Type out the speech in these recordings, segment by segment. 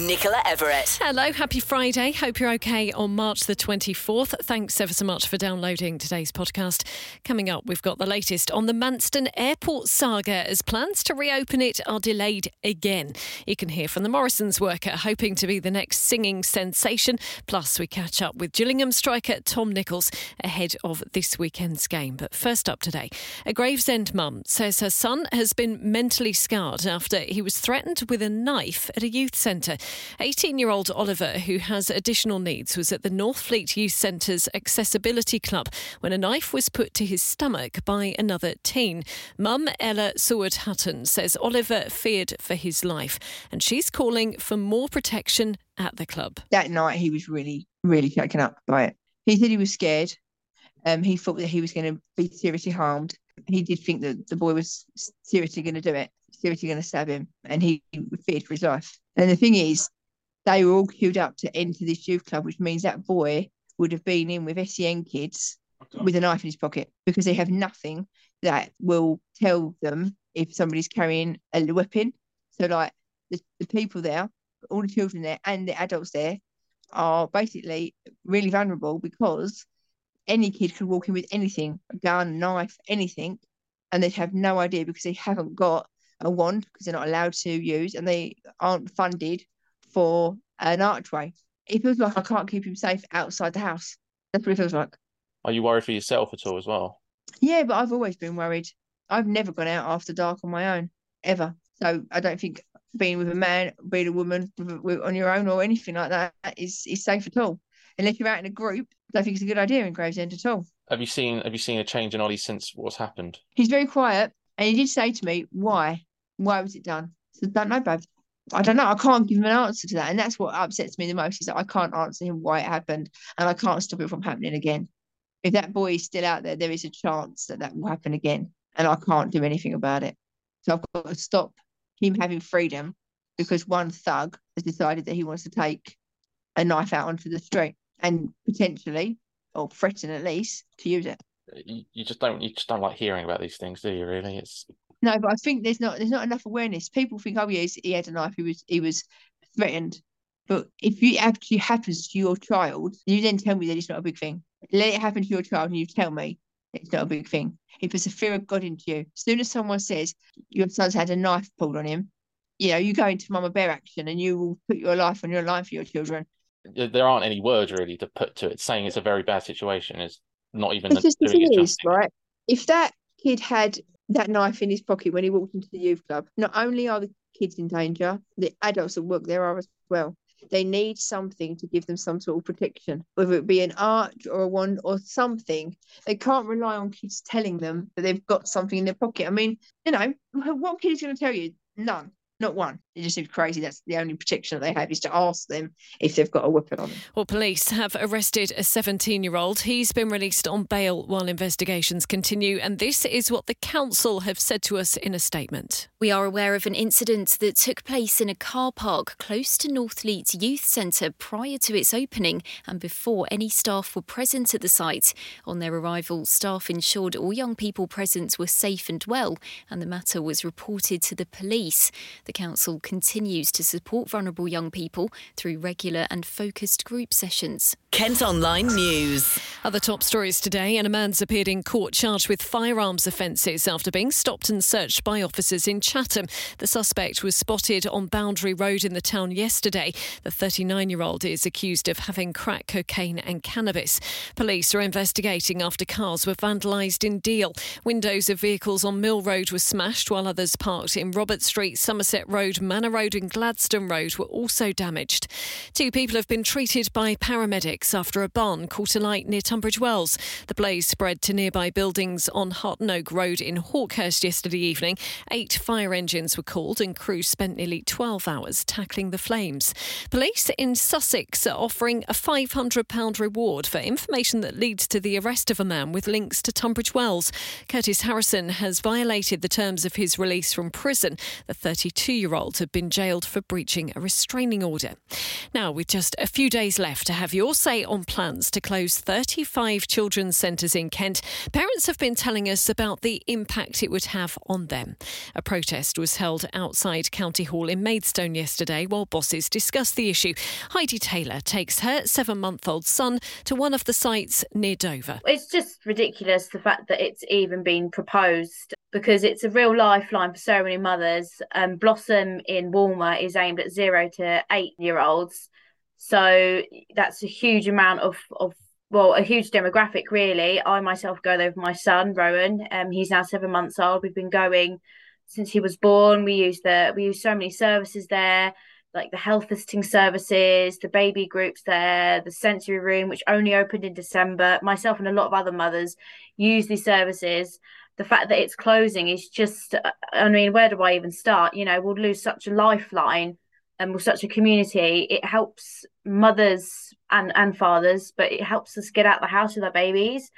Nicola Everett. Hello, happy Friday. Hope you're okay on March the 24th. Thanks ever so much for downloading today's podcast. Coming up, we've got the latest on the Manston Airport saga as plans to reopen it are delayed again. You can hear from the Morrisons worker hoping to be the next singing sensation. Plus, we catch up with Gillingham striker Tom Nichols ahead of this weekend's game. But first up today, a Gravesend mum says her son has been mentally scarred after he was threatened with a knife at a youth centre. 18 year old Oliver, who has additional needs, was at the Northfleet Youth Centre's Accessibility Club when a knife was put to his stomach by another teen. Mum Ella Saward Hutton says Oliver feared for his life and she's calling for more protection at the club. That night, he was really, really taken up by it. He said he was scared. Um, he thought that he was going to be seriously harmed. He did think that the boy was seriously going to do it, going to stab him, and he feared for his life. And the thing is, they were all queued up to enter this youth club, which means that boy would have been in with SEN kids with a knife in his pocket because they have nothing that will tell them if somebody's carrying a weapon. So, like the, the people there, all the children there, and the adults there are basically really vulnerable because any kid could walk in with anything a gun, knife, anything and they'd have no idea because they haven't got a wand because they're not allowed to use and they aren't funded for an archway. It feels like I can't keep him safe outside the house. That's what it feels like. Are you worried for yourself at all as well? Yeah, but I've always been worried. I've never gone out after dark on my own, ever. So I don't think being with a man, being a woman with, with, on your own or anything like that is, is safe at all. Unless you're out in a group, I don't think it's a good idea in Gravesend at all. Have you seen Have you seen a change in Ollie since what's happened? He's very quiet, and he did say to me, "Why? Why was it done?" I "Don't know, babe. I don't know. I can't give him an answer to that, and that's what upsets me the most is that I can't answer him why it happened, and I can't stop it from happening again. If that boy is still out there, there is a chance that that will happen again, and I can't do anything about it. So I've got to stop him having freedom because one thug has decided that he wants to take a knife out onto the street and potentially, or threaten at least, to use it. You just don't you just don't like hearing about these things, do you? Really, it's No, but I think there's not there's not enough awareness. People think, oh yes, he had a knife, he was he was threatened. But if it actually happens to your child, you then tell me that it's not a big thing. Let it happen to your child and you tell me it's not a big thing. If it's a fear of God into you, as soon as someone says your son's had a knife pulled on him, you know, you go into mama bear action and you will put your life on your line for your children. there aren't any words really to put to it. Saying it's a very bad situation is not even It's just the thing it is, right? If that kid had that knife in his pocket when he walked into the youth club, not only are the kids in danger, the adults that work there are as well. They need something to give them some sort of protection, whether it be an arch or a wand or something. They can't rely on kids telling them that they've got something in their pocket. I mean, you know, what kid is going to tell you? None. Not one. It just seems crazy. That's the only protection that they have is to ask them if they've got a weapon on them. Well, police have arrested a 17 year old. He's been released on bail while investigations continue. And this is what the council have said to us in a statement. We are aware of an incident that took place in a car park close to Northfleet Youth Centre prior to its opening and before any staff were present at the site. On their arrival, staff ensured all young people present were safe and well, and the matter was reported to the police. The council continues to support vulnerable young people through regular and focused group sessions. Kent Online News. Other top stories today, and a man's appeared in court charged with firearms offences after being stopped and searched by officers in Chatham. The suspect was spotted on Boundary Road in the town yesterday. The 39 year old is accused of having crack cocaine and cannabis. Police are investigating after cars were vandalised in Deal. Windows of vehicles on Mill Road were smashed, while others parked in Robert Street, Somerset Road, Manor Road, and Gladstone Road were also damaged. Two people have been treated by paramedics after a barn caught alight near Tunbridge Wells. The blaze spread to nearby buildings on Hutton Oak Road in Hawkhurst yesterday evening. Eight fire engines were called and crews spent nearly 12 hours tackling the flames. Police in Sussex are offering a £500 reward for information that leads to the arrest of a man with links to Tunbridge Wells. Curtis Harrison has violated the terms of his release from prison. The 22 year old had been jailed for breaching a restraining order. Now, with just a few days left to have your say on plans to close 35 children's centres in Kent, parents have been telling us about the impact it would have on them. A protest was held outside County Hall in Maidstone yesterday while bosses discussed the issue. Heidi Taylor takes her seven month old son to one of the sites near Dover. It's just ridiculous the fact that it's even been proposed because it's a real lifeline for so many mothers. Um, Blossom in Walmer is aimed at zero to eight year olds. So that's a huge amount of, of well, a huge demographic, really. I myself go there with my son, Rowan. Um, he's now seven months old. We've been going since he was born. We use the we use so many services there like the health visiting services, the baby groups there, the sensory room, which only opened in December. Myself and a lot of other mothers use these services. The fact that it's closing is just, I mean, where do I even start? You know, we'll lose such a lifeline and with such a community. It helps mothers and, and fathers, but it helps us get out the house with our babies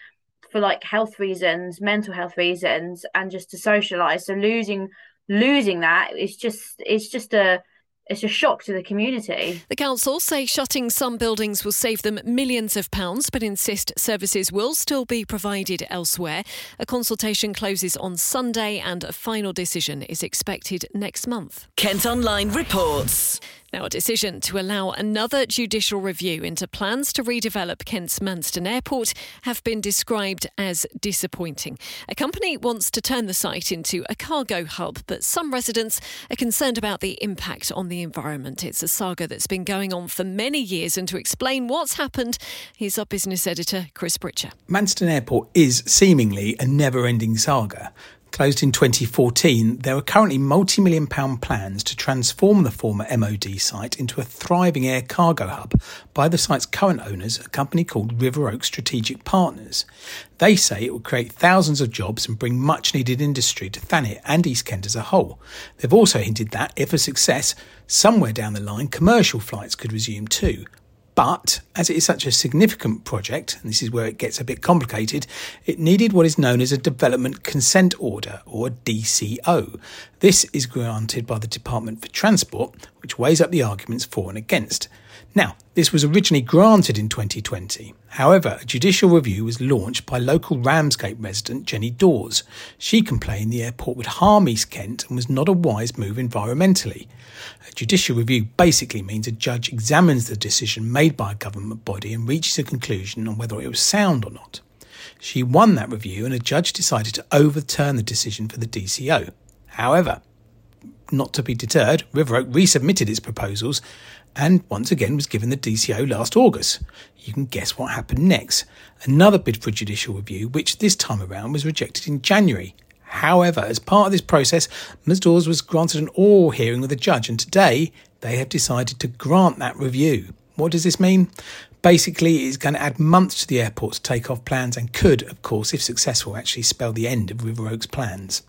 for like health reasons, mental health reasons, and just to socialize. So losing losing that is just it's just a it's a shock to the community. The council say shutting some buildings will save them millions of pounds, but insist services will still be provided elsewhere. A consultation closes on Sunday and a final decision is expected next month. Kent Online reports. Now, a decision to allow another judicial review into plans to redevelop Kent's Manston Airport have been described as disappointing. A company wants to turn the site into a cargo hub, but some residents are concerned about the impact on the environment. It's a saga that's been going on for many years, and to explain what's happened, here's our business editor, Chris Britcher. Manston Airport is seemingly a never ending saga. Closed in 2014, there are currently multi million pound plans to transform the former MOD site into a thriving air cargo hub by the site's current owners, a company called River Oak Strategic Partners. They say it will create thousands of jobs and bring much needed industry to Thanet and East Kent as a whole. They've also hinted that, if a success, somewhere down the line commercial flights could resume too, but as it is such a significant project, and this is where it gets a bit complicated, it needed what is known as a Development Consent Order, or DCO. This is granted by the Department for Transport, which weighs up the arguments for and against. Now, this was originally granted in 2020. However, a judicial review was launched by local Ramsgate resident Jenny Dawes. She complained the airport would harm East Kent and was not a wise move environmentally. A judicial review basically means a judge examines the decision made by a government body and reaches a conclusion on whether it was sound or not. She won that review and a judge decided to overturn the decision for the DCO. However, not to be deterred, River Oak resubmitted its proposals and once again was given the DCO last August. You can guess what happened next. Another bid for judicial review, which this time around was rejected in January. However, as part of this process, Ms Dawes was granted an oral hearing with a judge, and today they have decided to grant that review. What does this mean? Basically, it's going to add months to the airport's takeoff plans and could, of course, if successful, actually spell the end of River Oaks' plans.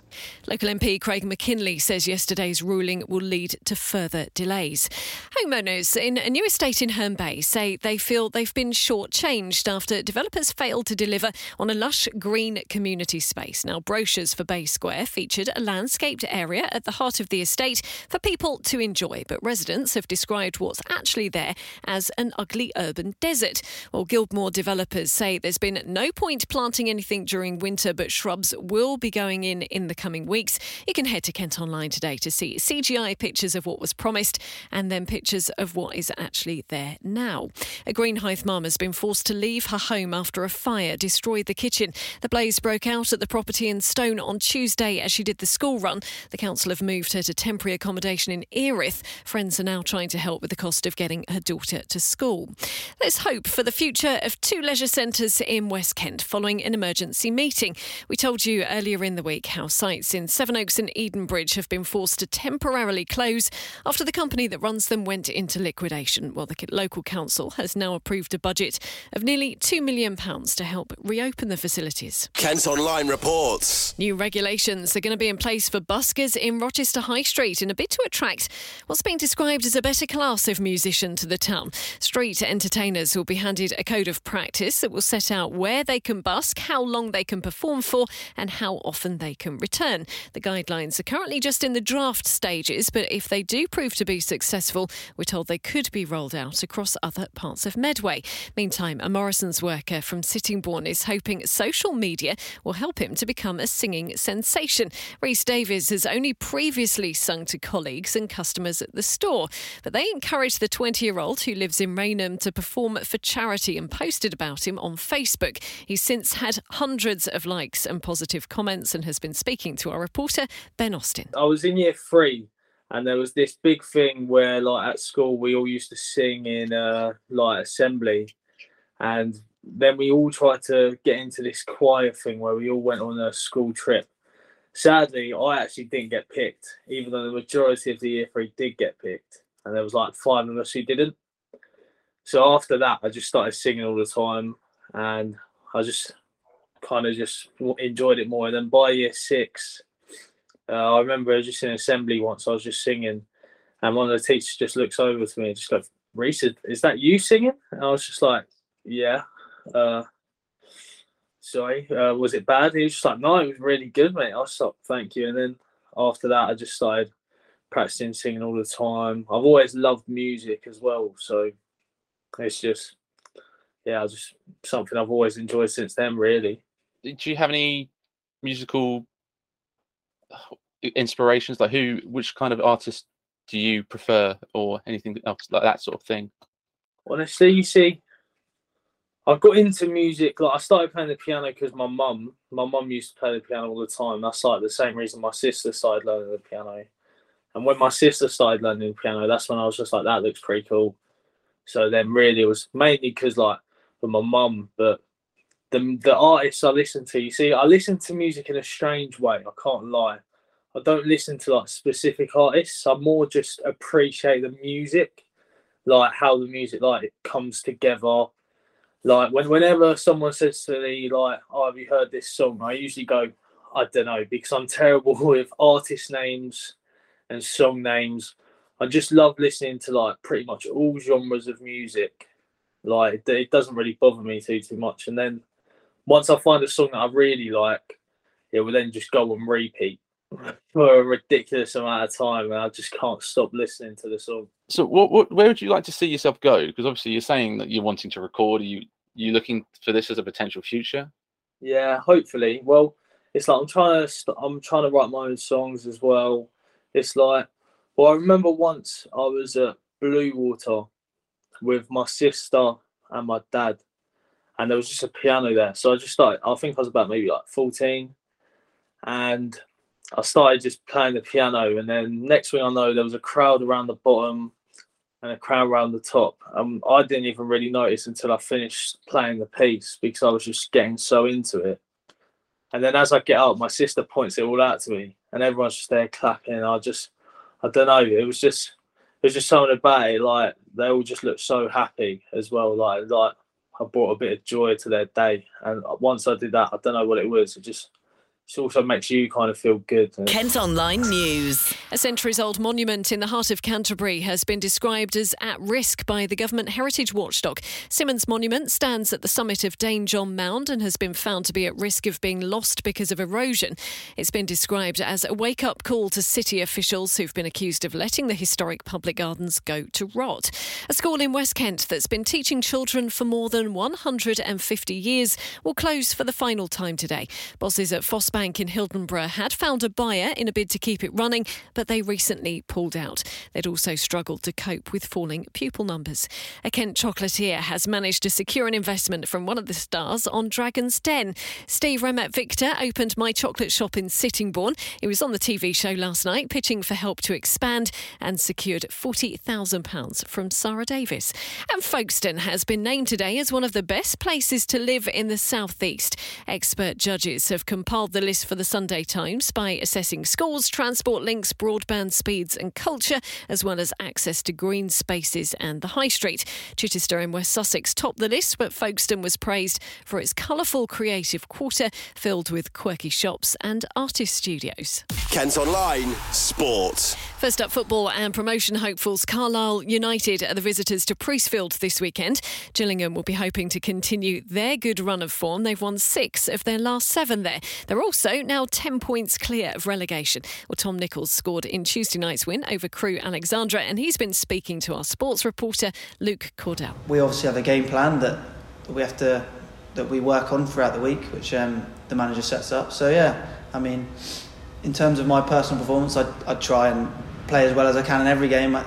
Local MP Craig Mackinlay says yesterday's ruling will lead to further delays. Homeowners in a new estate in Herne Bay say they feel they've been shortchanged after developers failed to deliver on a lush green community space. Now, brochures for Bay Square featured a landscaped area at the heart of the estate for people to enjoy, but residents have described what's actually there as an ugly urban desert. Well, Guildmore developers say there's been no point planting anything during winter, but shrubs will be going in in the coming weeks. You can head to Kent Online today to see CGI pictures of what was promised and then pictures of what is actually there now. A Greenhithe mum has been forced to leave her home after a fire destroyed the kitchen. The blaze broke out at the property in Stone on Tuesday as she did the school run. The council have moved her to temporary accommodation in Erith. Friends are now trying to help with the cost of getting her daughter to school. Hope for the future of two leisure centres in West Kent following an emergency meeting. We told you earlier in the week how sites in Sevenoaks and Edenbridge have been forced to temporarily close after the company that runs them went into liquidation. Well, the local council has now approved a budget of nearly £2 million to help reopen the facilities. Kent Online reports. New regulations are going to be in place for buskers in Rochester High Street in a bid to attract what's being described as a better class of musician to the town. Street entertainers Will be handed a code of practice that will set out where they can busk, how long they can perform for, and how often they can return. The guidelines are currently just in the draft stages, but if they do prove to be successful, we're told they could be rolled out across other parts of Medway. Meantime, a Morrison's worker from Sittingbourne is hoping social media will help him to become a singing sensation. Rhys Davies has only previously sung to colleagues and customers at the store, but they encouraged the 20 year old who lives in Rainham to perform for charity and posted about him on Facebook. He's since had hundreds of likes and positive comments and has been speaking to our reporter, Ben Austin. I was in year three and there was this big thing where like at school we all used to sing in uh like assembly and then we all tried to get into this choir thing where we all went on a school trip sadly i actually didn't get picked even though the majority of the year three did get picked and there was like five of us who didn't so after that i just started singing all the time and i just kind of just enjoyed it more and then by year six uh, I remember just in assembly once, I was just singing, and one of the teachers just looks over to me and just goes, Rhys, is that you singing? And I was just like, yeah. Uh, sorry, uh, was it bad? He was just like, no, it was really good, mate. I was like, thank you. And then after that, I just started practicing singing all the time. I've always loved music as well, so it's just, yeah, just something I've always enjoyed since then. Really. Do you have any musical uh, inspirations? Like who, which kind of artist do you prefer, or anything else like that sort of thing? Honestly, you see, I got into music. Like I started playing the piano because my mum, my mum used to play the piano all the time. That's like the same reason my sister started learning the piano. And when my sister started learning the piano, that's when I was just like, that looks pretty cool. So then, really, it was mainly because like for my mum, but the the artists I listen to. You see, I listen to music in a strange way. I can't lie. I don't listen to like specific artists. I more just appreciate the music, like how the music like it comes together. Like when whenever someone says to me like, "Oh, have you heard this song?" I usually go, "I don't know," because I'm terrible with artist names and song names. I just love listening to like pretty much all genres of music. Like it doesn't really bother me too too much. And then once I find a song that I really like, it will then just go on repeat for a ridiculous amount of time, and I just can't stop listening to the song. So, what, what, where would you like to see yourself go? Because obviously, you're saying that you're wanting to record. Are you you looking for this as a potential future? Yeah, hopefully. Well, it's like I'm trying to I'm trying to write my own songs as well. It's like, well, I remember once I was at Bluewater with my sister and my dad, and there was just a piano there. So I just started. I think I was about maybe like 14, and I started just playing the piano. And then next thing I know, there was a crowd around the bottom and a crowd around the top. Um, I didn't even really notice until I finished playing the piece because I was just getting so into it. And then as I get up, my sister points it all out to me, and everyone's just there clapping. I just, I don't know. It was just, it was just something about it. Like they all just looked so happy as well. Like, like I brought a bit of joy to their day. And once I did that, I don't know what it was. It just it also makes you kind of feel good. Kent Online News. A centuries old monument in the heart of Canterbury has been described as at risk by the government heritage watchdog. Simmons Monument stands at the summit of Dane John Mound and has been found to be at risk of being lost because of erosion. It's been described as a wake up call to city officials who've been accused of letting the historic public gardens go to rot. A school in West Kent that's been teaching children for more than 150 years will close for the final time today. Bosses at Fosse Bank in Hildenborough had found a buyer in a bid to keep it running, but they recently pulled out. They'd also struggled to cope with falling pupil numbers. A Kent chocolatier has managed to secure an investment from one of the stars on Dragon's Den. Steve Remet Victor opened My Chocolate Shop in Sittingbourne. He was on the TV show last night, pitching for help to expand and secured £40,000 from Sara Davies. And Folkestone has been named today as one of the best places to live in the southeast. Expert judges have compiled the list for the Sunday Times by assessing schools, transport links, broadband speeds, and culture, as well as access to green spaces and the high street. Chichester in West Sussex topped the list, but Folkestone was praised for its colourful creative quarter filled with quirky shops and artist studios. Kent Online Sport. First up, football and promotion hopefuls Carlisle United are the visitors to Priestfield this weekend. Gillingham will be hoping to continue their good run of form. They've won six of their last seven there. They're also now 10 points clear of relegation. Well, Tom Nichols scored in Tuesday night's win over Crewe Alexandra, and he's been speaking to our sports reporter, Luke Cordell. We obviously have a game plan that we have to that we work on throughout the week, which um, the manager sets up. So yeah, I mean, in terms of my personal performance, I I try and play as well as I can in every game. I,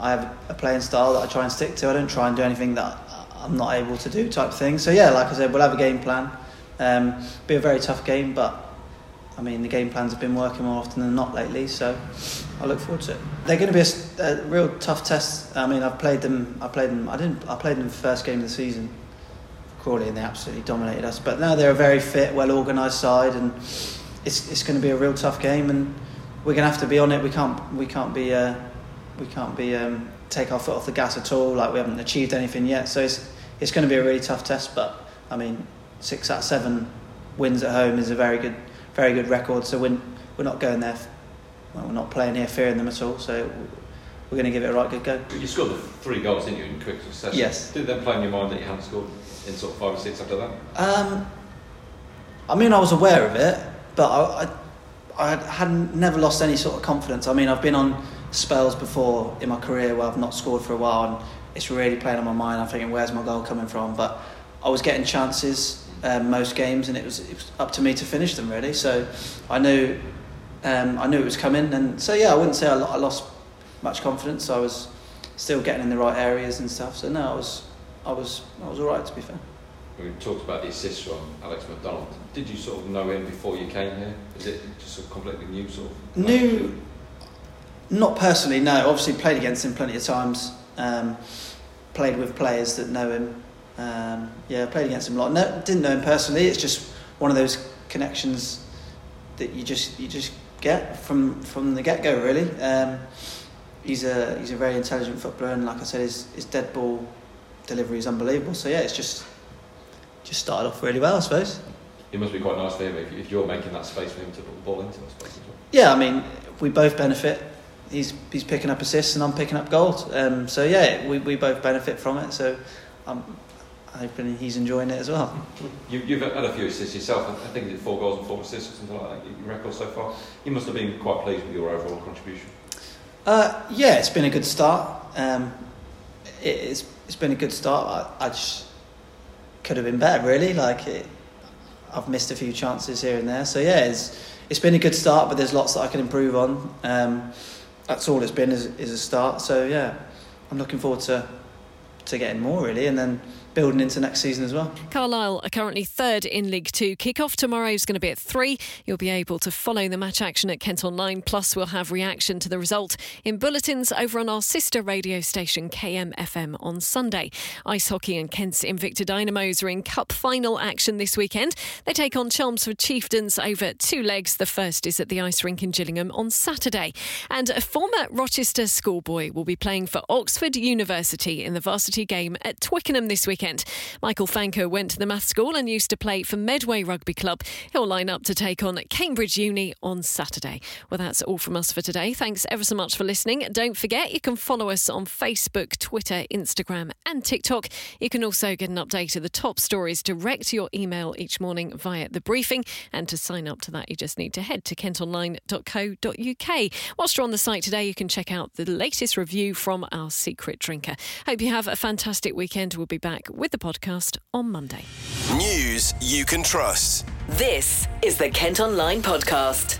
I have a playing style that I try and stick to. I don't try and do anything that I'm not able to do type thing. So yeah, like I said, we'll have a game plan. Um, be a very tough game, but I mean the game plans have been working more often than not lately. So I look forward to it. They're going to be a, a real tough test. I mean I've played them. I played them. I didn't. I played them the first game of the season. Crawley and they absolutely dominated us. But now they're a very fit, well organised side, and it's it's going to be a real tough game, and we're going to have to be on it. We can't we can't be uh, we can't be um, take our foot off the gas at all. Like we haven't achieved anything yet, so it's it's going to be a really tough test. But I mean, six out of seven wins at home is a very good very good record. So we're we're not going there. Well, we're not playing here fearing them at all. So we're going to give it a right good go. You scored the three goals, didn't you, in quick succession? Yes. Did then play in your mind that you hadn't scored in sort of five or six after that? Um, I mean, I was aware of it, but I, I, I hadn't never lost any sort of confidence. I mean, I've been on spells before in my career where I've not scored for a while, and it's really playing on my mind. I'm thinking, where's my goal coming from? But I was getting chances um, most games, and it was, it was up to me to finish them really. So I knew, um, I knew it was coming, and so yeah, I wouldn't say I, I lost much confidence. I was still getting in the right areas and stuff. So no, I was, I was, I was all right to be fair. We talked about the assists from Alex McDonald. Did you sort of know him before you came here? Is it just a completely new sort of? New, not personally. No, obviously played against him plenty of times. Um, played with players that know him. Um, yeah, played against him a lot. No, didn't know him personally. It's just one of those connections that you just you just get from from the get go. Really, um, he's a he's a very intelligent footballer, and like I said, his his dead ball delivery is unbelievable. So yeah, it's just just started off really well, I suppose. It must be quite nice for him if, if you're making that space for him to put the ball into, I suppose. Yeah, I mean, we both benefit. He's he's picking up assists and I'm picking up goals. Um, so yeah, we, we both benefit from it. So I'm hoping he's enjoying it as well. You, you've had a few assists yourself. I think it's four goals and four assists or something like that. Your record so far. You must have been quite pleased with your overall contribution. Uh, yeah, it's been a good start. Um, it, it's it's been a good start. I, I just could have been better, really. Like it, I've missed a few chances here and there. So yeah, it's it's been a good start, but there's lots that I can improve on. Um, that's all it's been is, is a start. So yeah, I'm looking forward to to getting more really, and then building into next season as well. Carlisle are currently third in League Two. Kick-off tomorrow is going to be at three. You'll be able to follow the match action at Kent Online. Plus, we'll have reaction to the result in bulletins over on our sister radio station KMFM on Sunday. Ice hockey and Kent's Invicta Dynamos are in cup final action this weekend. They take on Chelmsford Chieftains over two legs. The first is at the ice rink in Gillingham on Saturday. And a former Rochester schoolboy will be playing for Oxford University in the varsity game at Twickenham this weekend. Michael Fanker went to the math school and used to play for Medway Rugby Club. He'll line up to take on Cambridge Uni on Saturday. Well, that's all from us for today. Thanks ever so much for listening. Don't forget, you can follow us on Facebook, Twitter, Instagram, and TikTok. You can also get an update of the top stories direct to your email each morning via the briefing. And to sign up to that, you just need to head to kentonline.co.uk. Whilst you're on the site today, you can check out the latest review from our secret drinker. Hope you have a fantastic weekend. We'll be back with the podcast on Monday. News you can trust. This is the Kent Online Podcast.